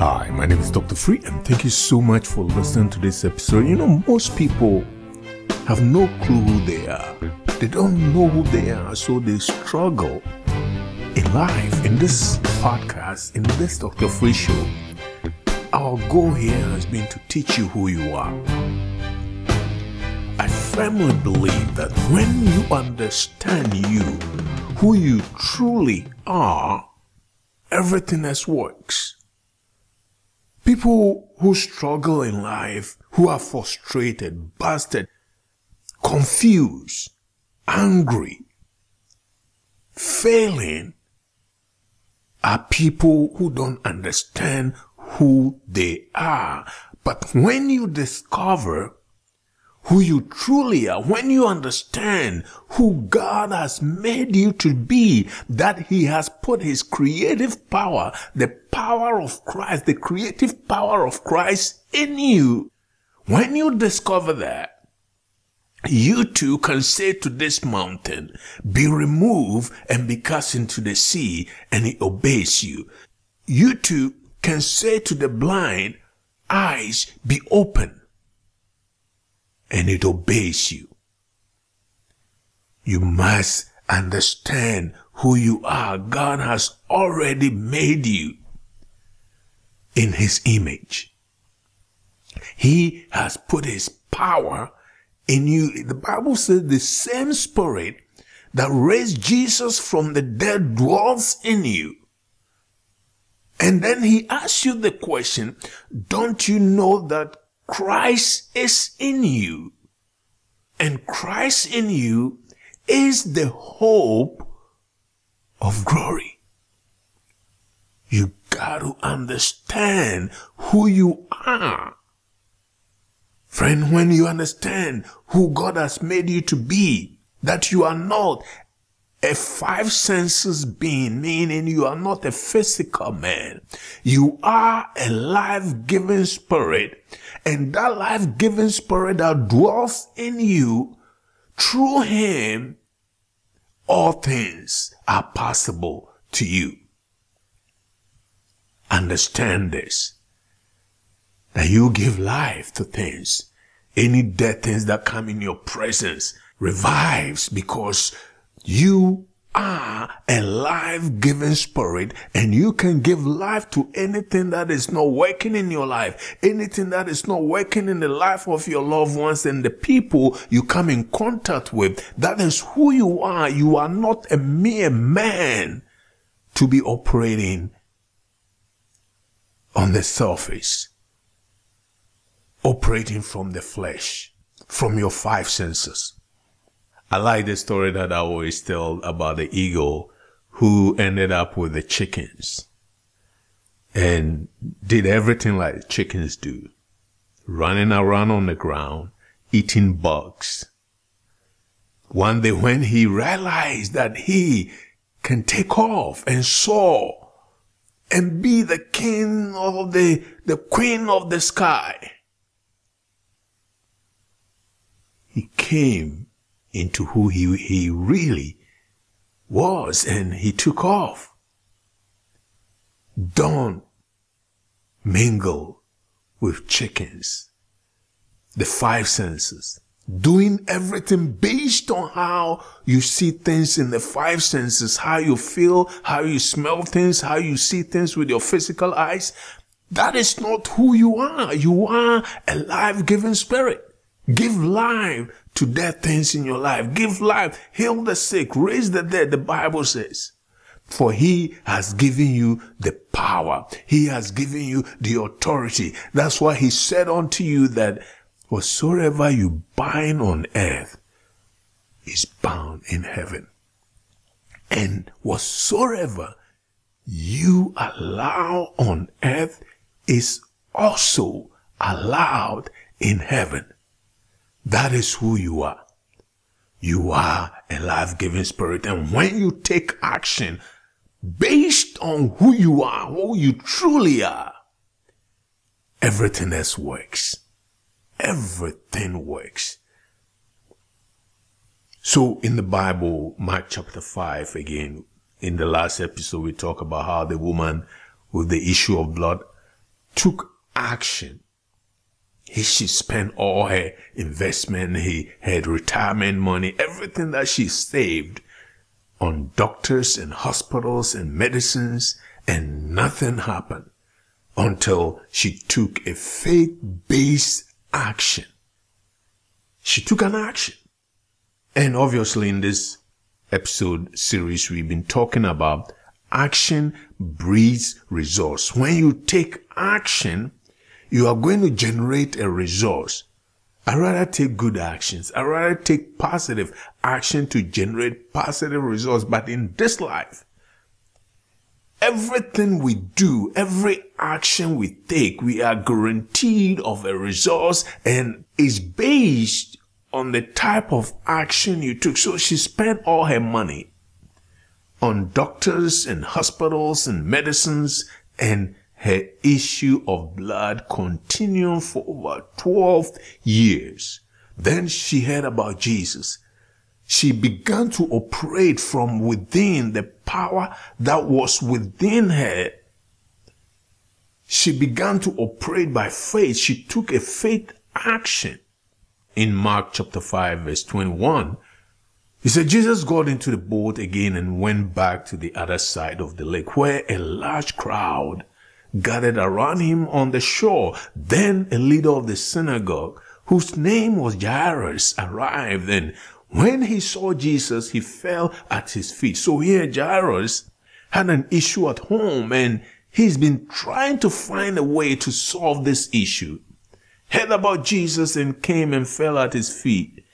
Hi, my name is Dr. Free, and thank you so much for listening to this episode. You know, most people have no clue who they are, they don't know who they are, so they struggle in life. In this podcast, in this Dr. Free show, our goal here has been to teach you who you are. I firmly believe that when you understand you, who you truly are, everything else works. People who struggle in life, who are frustrated, busted, confused, angry, failing, are people who don't understand who they are. But when you discover who you truly are, when you understand who God has made you to be, that He has put His creative power, the power of Christ, the creative power of Christ in you, when you discover that, you too can say to this mountain, be removed and be cast into the sea, and it obeys you. You too can say to the blind, eyes be open, and it obeys you. You must understand who you are. God has already made you in his image. He has put his power in you. The Bible says the same spirit that raised Jesus from the dead dwells in you. And then he asks you the question, don't you know that Christ is in you? And Christ in you is the hope of glory. You got to understand who you are. Friend, when you understand who God has made you to be, that you are not a five senses being, meaning you are not a physical man. You are a life giving spirit, and that life giving spirit that dwells in you, through him, all things are possible to you. Understand this. That you give life to things. Any dead things that come in your presence revives because you are a life-giving spirit and you can give life to anything that is not working in your life, anything that is not working in the life of your loved ones and the people you come in contact with. That is who you are. You are not a mere man to be operating on the surface, operating from the flesh, from your five senses. I like the story that I always tell about the eagle who ended up with the chickens and did everything like chickens do. Running around on the ground, eating bugs. One day when he realized that he can take off and soar and be the king of the, the queen of the sky, he came into who he, he really was and he took off. Don't mingle with chickens. The five senses. Doing everything based on how you see things in the five senses, how you feel, how you smell things, how you see things with your physical eyes. That is not who you are. You are a life-giving spirit. Give life to dead things in your life. Give life, heal the sick, raise the dead, the Bible says. For he has given you the power. He has given you the authority. That's why he said unto you that whatsoever you bind on earth is bound in heaven. And whatsoever you allow on earth is also allowed in heaven. That is who you are. You are a life-giving spirit. And when you take action based on who you are, who you truly are, everything else works. Everything works. So in the Bible, Mark chapter 5, again, in the last episode, we talk about how the woman with the issue of blood took action. He, she spent all her investment, he had retirement money, everything that she saved on doctors and hospitals and medicines, and nothing happened until she took a faith-based action. She took an action. And obviously in this episode series, we've been talking about action breeds results. When you take action, you are going to generate a resource. I rather take good actions. I rather take positive action to generate positive results. But in this life, everything we do, every action we take, we are guaranteed of a resource and is based on the type of action you took. So she spent all her money on doctors and hospitals and medicines and her issue of blood continued for over 12 years. Then she heard about Jesus. She began to operate from within the power that was within her. She began to operate by faith. She took a faith action. In Mark chapter 5 verse 21, he said Jesus got into the boat again and went back to the other side of the lake where a large crowd gathered around him on the shore. Then a leader of the synagogue, whose name was Jairus, arrived and when he saw Jesus, he fell at his feet. So here Jairus had an issue at home and he's been trying to find a way to solve this issue. Heard about Jesus and came and fell at his feet,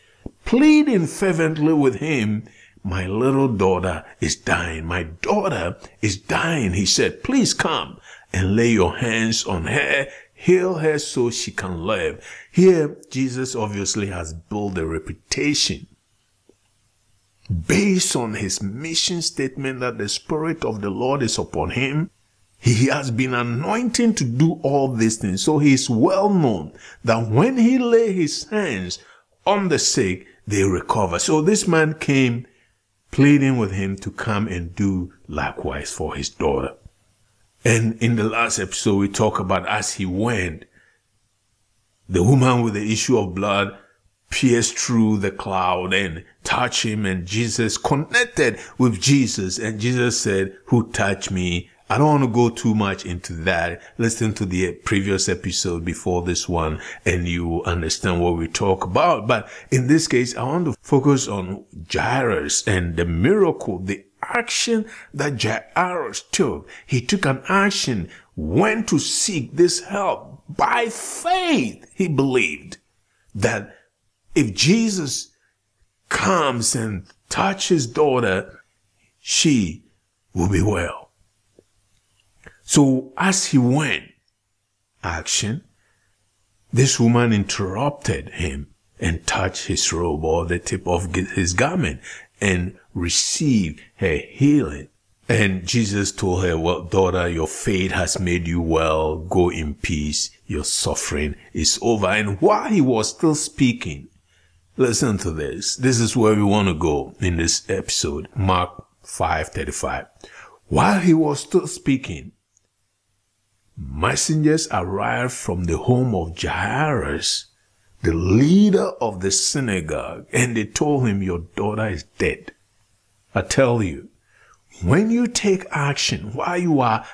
pleading fervently with him. My little daughter is dying. My daughter is dying. He said, please come and lay your hands on her, heal her so she can live. Here, Jesus obviously has built a reputation based on his mission statement that the Spirit of the Lord is upon him. He has been anointed to do all these things. So he is well known that when he lay his hands on the sick, they recover. So this man came pleading with him to come and do likewise for his daughter. And in the last episode, we talk about as he went, the woman with the issue of blood pierced through the cloud and touched him and Jesus connected with Jesus. And Jesus said, who touched me? I don't want to go too much into that. Listen to the previous episode before this one and you understand what we talk about. But in this case, I want to focus on Jairus and the miracle, the action that Jairus took. He took an action, went to seek this help. By faith, he believed that if Jesus comes and touches daughter, she will be well. So as he went, action, this woman interrupted him and touched his robe or the tip of his garment and receive her healing. And Jesus told her, well, daughter, your faith has made you well. Go in peace. Your suffering is over. And while he was still speaking, listen to this. This is where we want to go in this episode. Mark 5:35. While he was still speaking, messengers arrived from the home of Jairus, the leader of the synagogue, and they told him, your daughter is dead. I tell you, when you take action while you are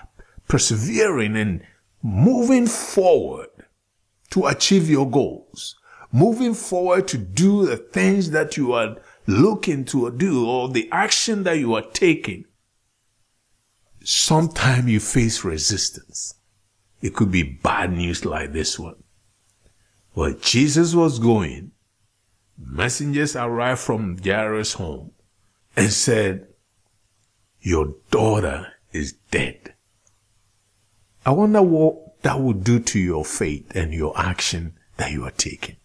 persevering and moving forward to achieve your goals, moving forward to do the things that you are looking to do or the action that you are taking, sometimes you face resistance. It could be bad news like this one. Where Jesus was going, messengers arrived from Jairus' home and said, Your daughter is dead. I wonder what that would do to your faith and your action that you are taking.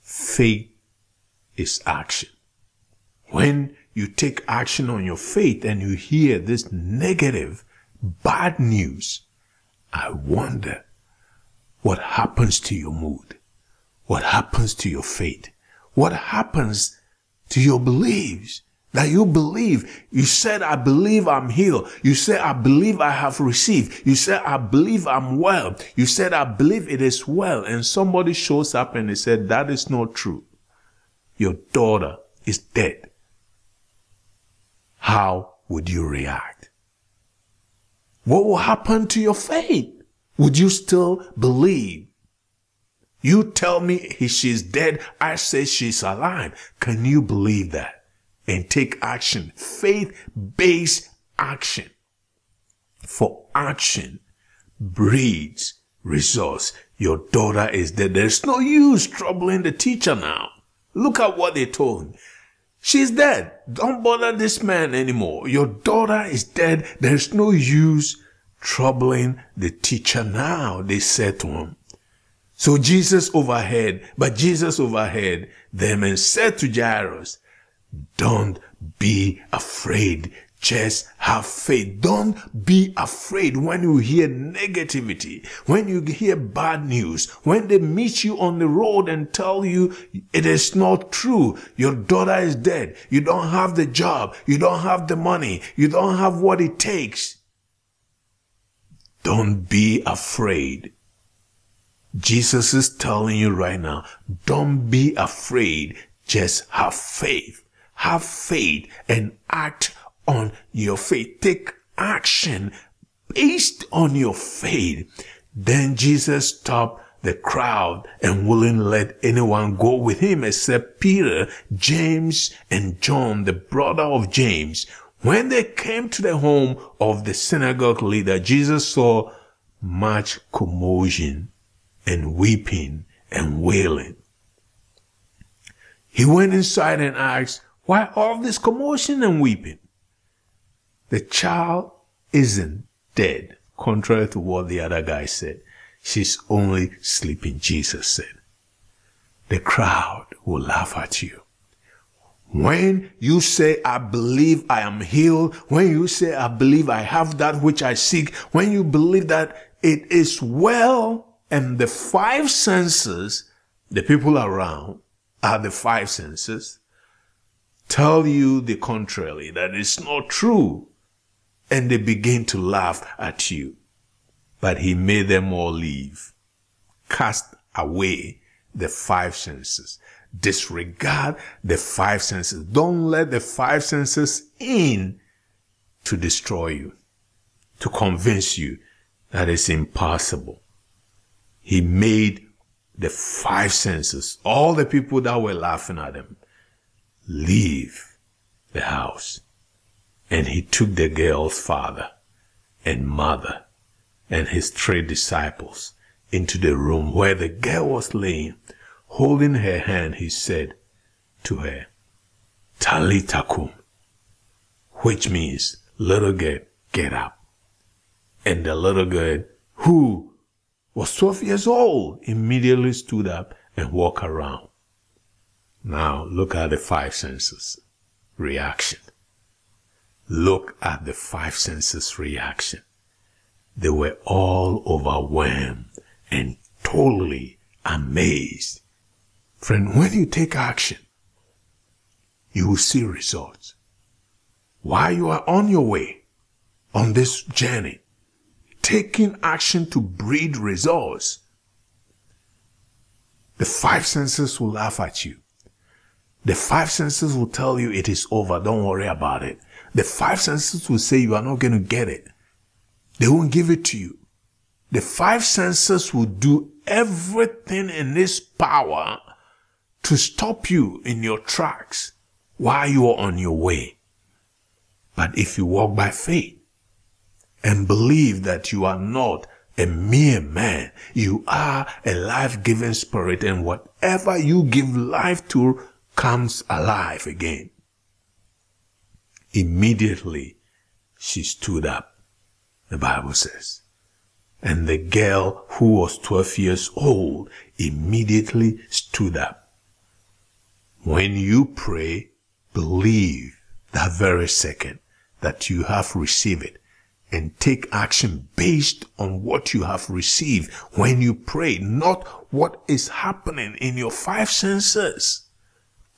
Faith is action. When you take action on your faith and you hear this negative, bad news, I wonder what happens to your mood, what happens to your faith, what happens to your beliefs that you believe. You said, I believe I'm healed. You said, I believe I have received. You said, I believe I'm well. You said, I believe it is well. And somebody shows up and they said, that is not true. Your daughter is dead. How would you react? What will happen to your faith? Would you still believe? You tell me she's dead. I say she's alive. Can you believe that? and take action. Faith based action. For action breeds results. Your daughter is dead. There's no use troubling the teacher now. Look at what they told him. She's dead. Don't bother this man anymore. Your daughter is dead. There's no use troubling the teacher now, they said to him. So Jesus overheard, but Jesus overheard them and said to Jairus, don't be afraid. Just have faith. Don't be afraid when you hear negativity, when you hear bad news, when they meet you on the road and tell you it is not true. Your daughter is dead. You don't have the job. You don't have the money. You don't have what it takes. Don't be afraid. Jesus is telling you right now, don't be afraid. Just have faith have faith and act on your faith. Take action based on your faith. Then Jesus stopped the crowd and wouldn't let anyone go with him except Peter, James, and John, the brother of James. When they came to the home of the synagogue leader, Jesus saw much commotion and weeping and wailing. He went inside and asked, why all this commotion and weeping? The child isn't dead, contrary to what the other guy said. She's only sleeping, Jesus said. The crowd will laugh at you. When you say, I believe I am healed, when you say, I believe I have that which I seek, when you believe that it is well, and the five senses, the people around are the five senses, tell you the contrary, that it's not true. And they begin to laugh at you. But he made them all leave. Cast away the five senses. Disregard the five senses. Don't let the five senses in to destroy you, to convince you that it's impossible. He made the five senses, all the people that were laughing at him, leave the house. And he took the girl's father and mother and his three disciples into the room where the girl was laying. Holding her hand, he said to her, Talita kum, which means, little girl, get up. And the little girl, who was 12 years old, immediately stood up and walked around. Now look at the five senses reaction. Look at the five senses reaction. They were all overwhelmed and totally amazed. Friend, when you take action, you will see results. While you are on your way on this journey, taking action to breed results, the five senses will laugh at you. The five senses will tell you it is over. Don't worry about it. The five senses will say you are not going to get it. They won't give it to you. The five senses will do everything in its power to stop you in your tracks while you are on your way. But if you walk by faith and believe that you are not a mere man, you are a life-giving spirit and whatever you give life to comes alive again. Immediately she stood up, the Bible says. And the girl who was 12 years old immediately stood up. When you pray, believe that very second that you have received it and take action based on what you have received when you pray, not what is happening in your five senses.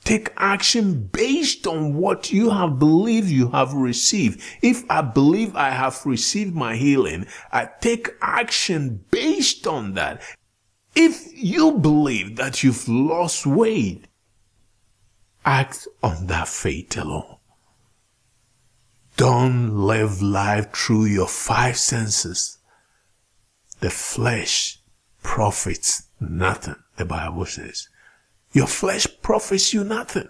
Take action based on what you have believed you have received. If I believe I have received my healing, I take action based on that. If you believe that you've lost weight, act on that faith alone. Don't live life through your five senses. The flesh profits nothing, the Bible says. Your flesh profits you nothing.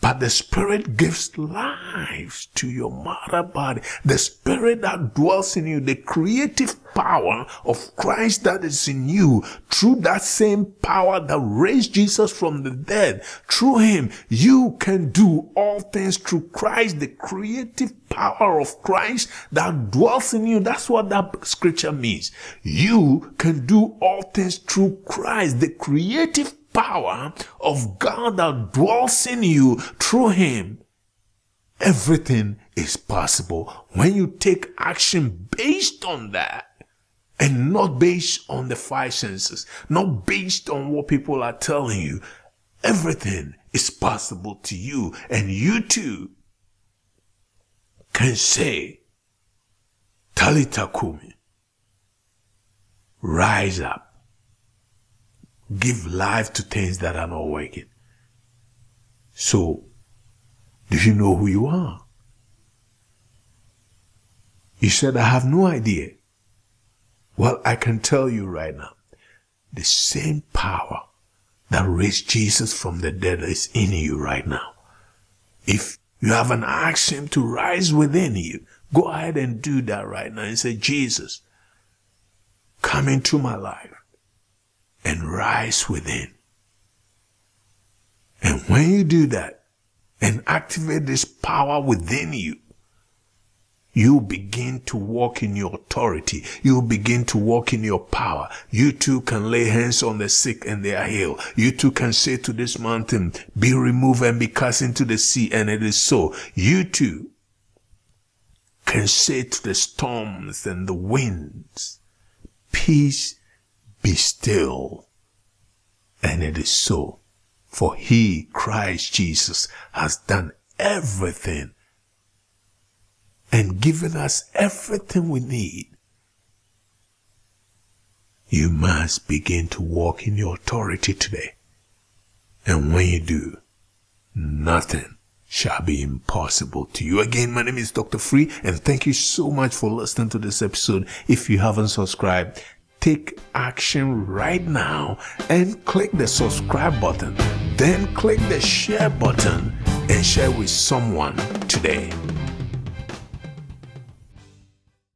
But the Spirit gives life to your mortal body. The Spirit that dwells in you, the creative power of Christ that is in you, through that same power that raised Jesus from the dead, through Him, you can do all things through Christ, the creative power of Christ that dwells in you. That's what that scripture means. You can do all things through Christ, the creative power of God that dwells in you through Him, everything is possible when you take action based on that and not based on the five senses, not based on what people are telling you. Everything is possible to you, and you too can say, Talitha Kumi, rise up give life to things that are not working. So, do you know who you are? You said, I have no idea. Well, I can tell you right now, the same power that raised Jesus from the dead is in you right now. If you haven't asked him to rise within you, go ahead and do that right now and say, Jesus, come into my life and rise within. And when you do that and activate this power within you, you begin to walk in your authority. You begin to walk in your power. You too can lay hands on the sick and they are healed. You too can say to this mountain, be removed and be cast into the sea and it is so. You too can say to the storms and the winds, peace be still. And it is so. For he, Christ Jesus, has done everything and given us everything we need. You must begin to walk in your authority today. And when you do, nothing shall be impossible to you. Again, my name is Dr. Free and thank you so much for listening to this episode. If you haven't subscribed, take action right now and click the subscribe button. Then click the share button and share with someone today.